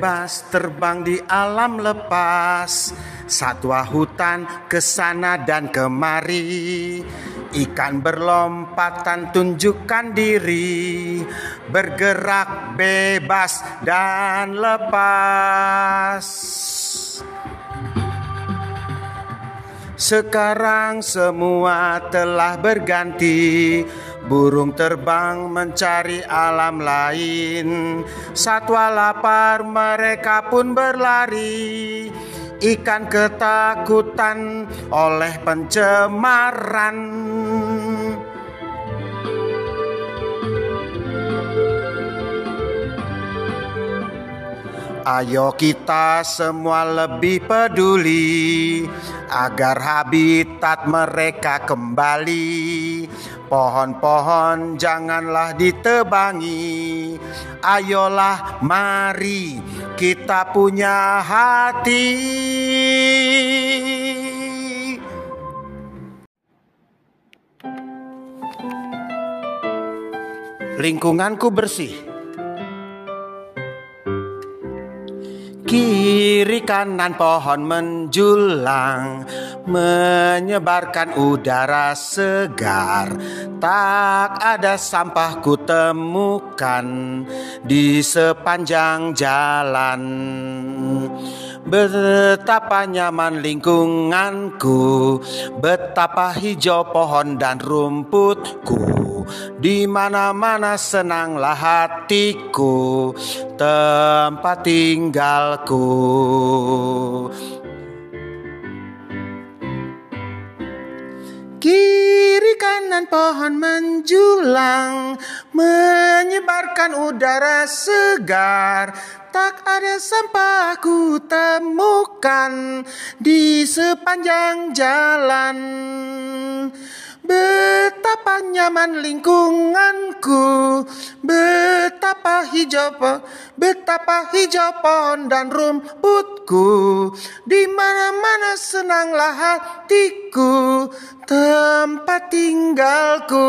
Bebas terbang di alam lepas, satwa hutan ke sana dan kemari. Ikan berlompatan tunjukkan diri, bergerak bebas dan lepas. Sekarang semua telah berganti. Burung terbang mencari alam lain. Satwa lapar mereka pun berlari. Ikan ketakutan oleh pencemaran Ayo kita semua lebih peduli agar habitat mereka kembali. Pohon-pohon janganlah ditebangi. Ayolah mari kita punya hati. Lingkunganku bersih. Kiri kanan pohon menjulang Menyebarkan udara segar. Tak ada sampah ku temukan Di sepanjang jalan Betapa nyaman lingkunganku Betapa hijau pohon dan rumputku. Di mana-mana senanglah hatiku tempat tinggalku Kiri kanan pohon menjulang Menyebarkan udara segar. Tak ada sampah ku temukan Di sepanjang jalan Betapa nyaman lingkunganku. Betapa hijau Betapa hijau pohon dan rumputku. Di mana-mana senanglah hatiku. Tempat tinggalku.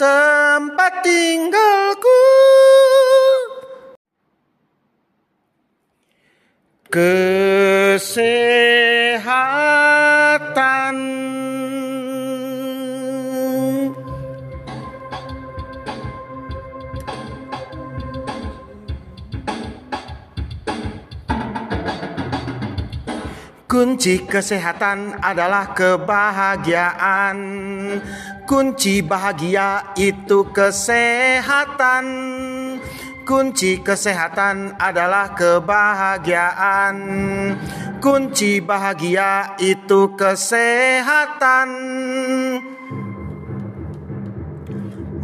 Tempat tinggalku. Kesehatan Kunci kesehatan adalah kebahagiaan. Kunci bahagia itu kesehatan. Kunci kesehatan adalah kebahagiaan. Kunci bahagia itu kesehatan.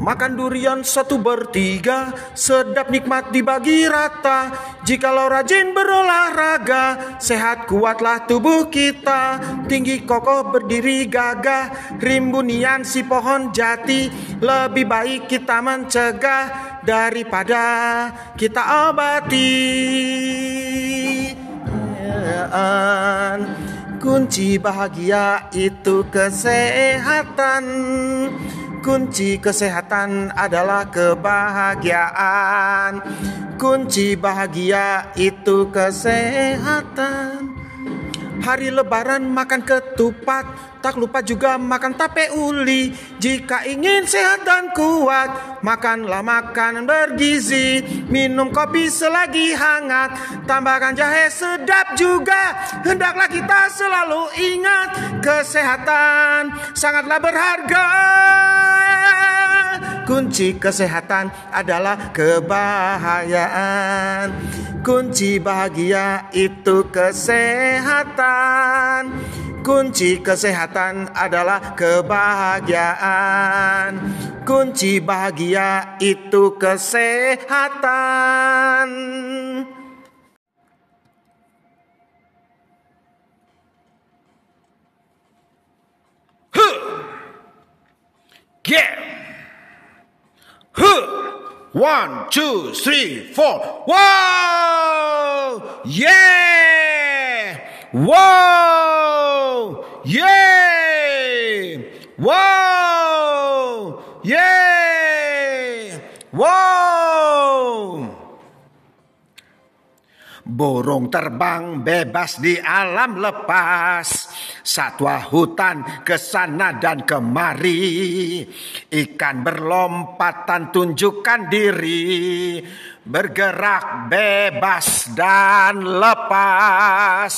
Makan durian satu bertiga Sedap nikmat dibagi rata. Jikalau rajin berolahraga Sehat kuatlah tubuh kita. Tinggi kokoh berdiri gagah Rimbunian si pohon jati. Lebih baik kita mencegah Daripada kita obati. Kunci bahagia itu kesehatan Kunci kesehatan adalah kebahagiaan. Kunci bahagia itu kesehatan. Hari lebaran makan ketupat Tak lupa juga makan tape uli. Jika ingin sehat dan kuat Makanlah makanan bergizi. Minum kopi selagi hangat. Tambahkan jahe sedap juga. Hendaklah kita selalu ingat Kesehatan. Sangatlah berharga. Kunci kesehatan adalah kebahagiaan Kunci bahagia itu kesehatan. Kunci kesehatan adalah kebahagiaan. Kunci bahagia itu kesehatan. Huh. Get. Huh. One, two, three, four. Whoa! Yeah! Whoa! Yeah! Whoa! Yeah! Whoa! Burung terbang bebas di alam lepas, satwa hutan ke sana dan kemari, ikan berlompatan tunjukkan diri, bergerak bebas dan lepas.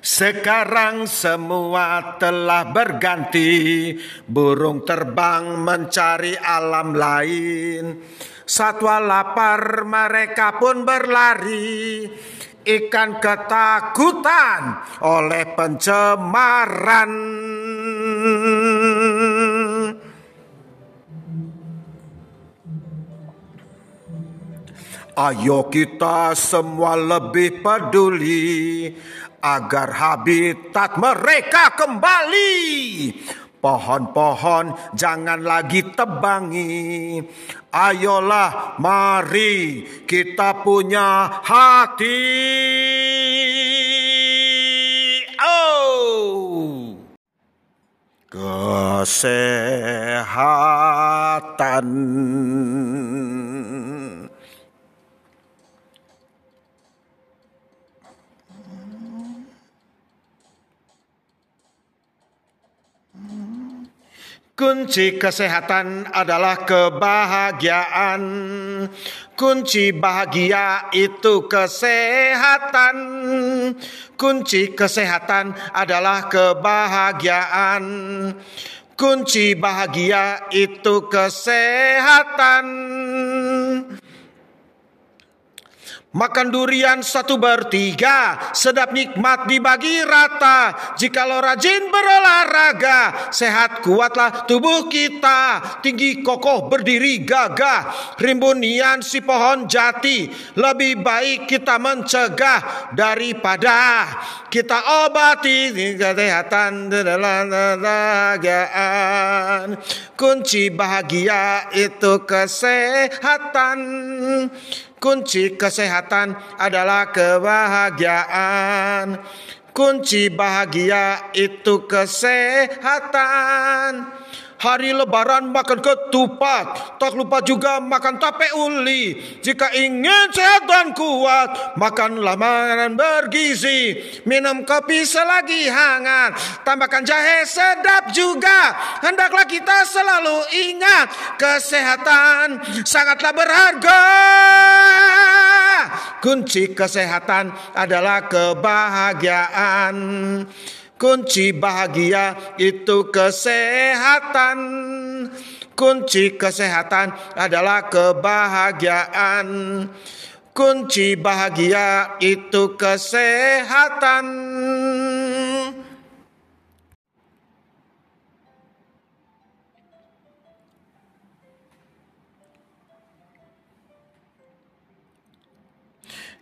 Sekarang semua telah berganti, burung terbang mencari alam lain. Satwa lapar mereka pun berlari, ikan ketakutan oleh pencemaran. Ayo kita semua lebih peduli agar habitat mereka kembali. Pohon-pohon jangan lagi tebangi. Ayolah mari kita punya hati. Oh. Kesehatan. Kunci kesehatan adalah kebahagiaan. Kunci bahagia itu kesehatan. Kunci kesehatan adalah kebahagiaan. Kunci bahagia itu kesehatan. Makan durian satu bertiga, sedap nikmat dibagi rata. Jikalau rajin berolahraga, sehat kuatlah tubuh kita. Tinggi kokoh berdiri gagah, rimbunian si pohon jati. Lebih baik kita mencegah daripada kita obati kesehatan kebahagiaan. Kunci bahagia itu kesehatan. Kunci kesehatan adalah kebahagiaan. Kunci bahagia itu kesehatan. Hari lebaran makan ketupat, tak lupa juga makan tape uli. Jika ingin sehat dan kuat, makanlah makanan bergizi. Minum kopi selagi hangat, tambahkan jahe sedap juga. Hendaklah kita selalu ingat, kesehatan sangatlah berharga. Kunci kesehatan adalah kebahagiaan. Kunci bahagia itu kesehatan. Kunci kesehatan adalah kebahagiaan. Kunci bahagia itu kesehatan.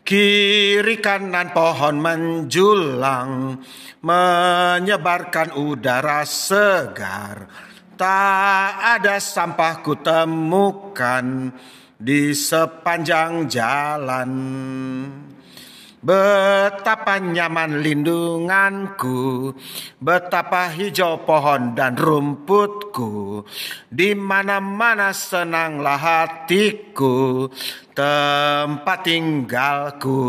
Kiri kanan pohon menjulang menyebarkan udara segar. Tak ada sampah ku temukan di sepanjang jalan. Betapa nyaman lindunganku, betapa hijau pohon dan rumputku, di mana-mana senanglah hatiku, tempat tinggalku.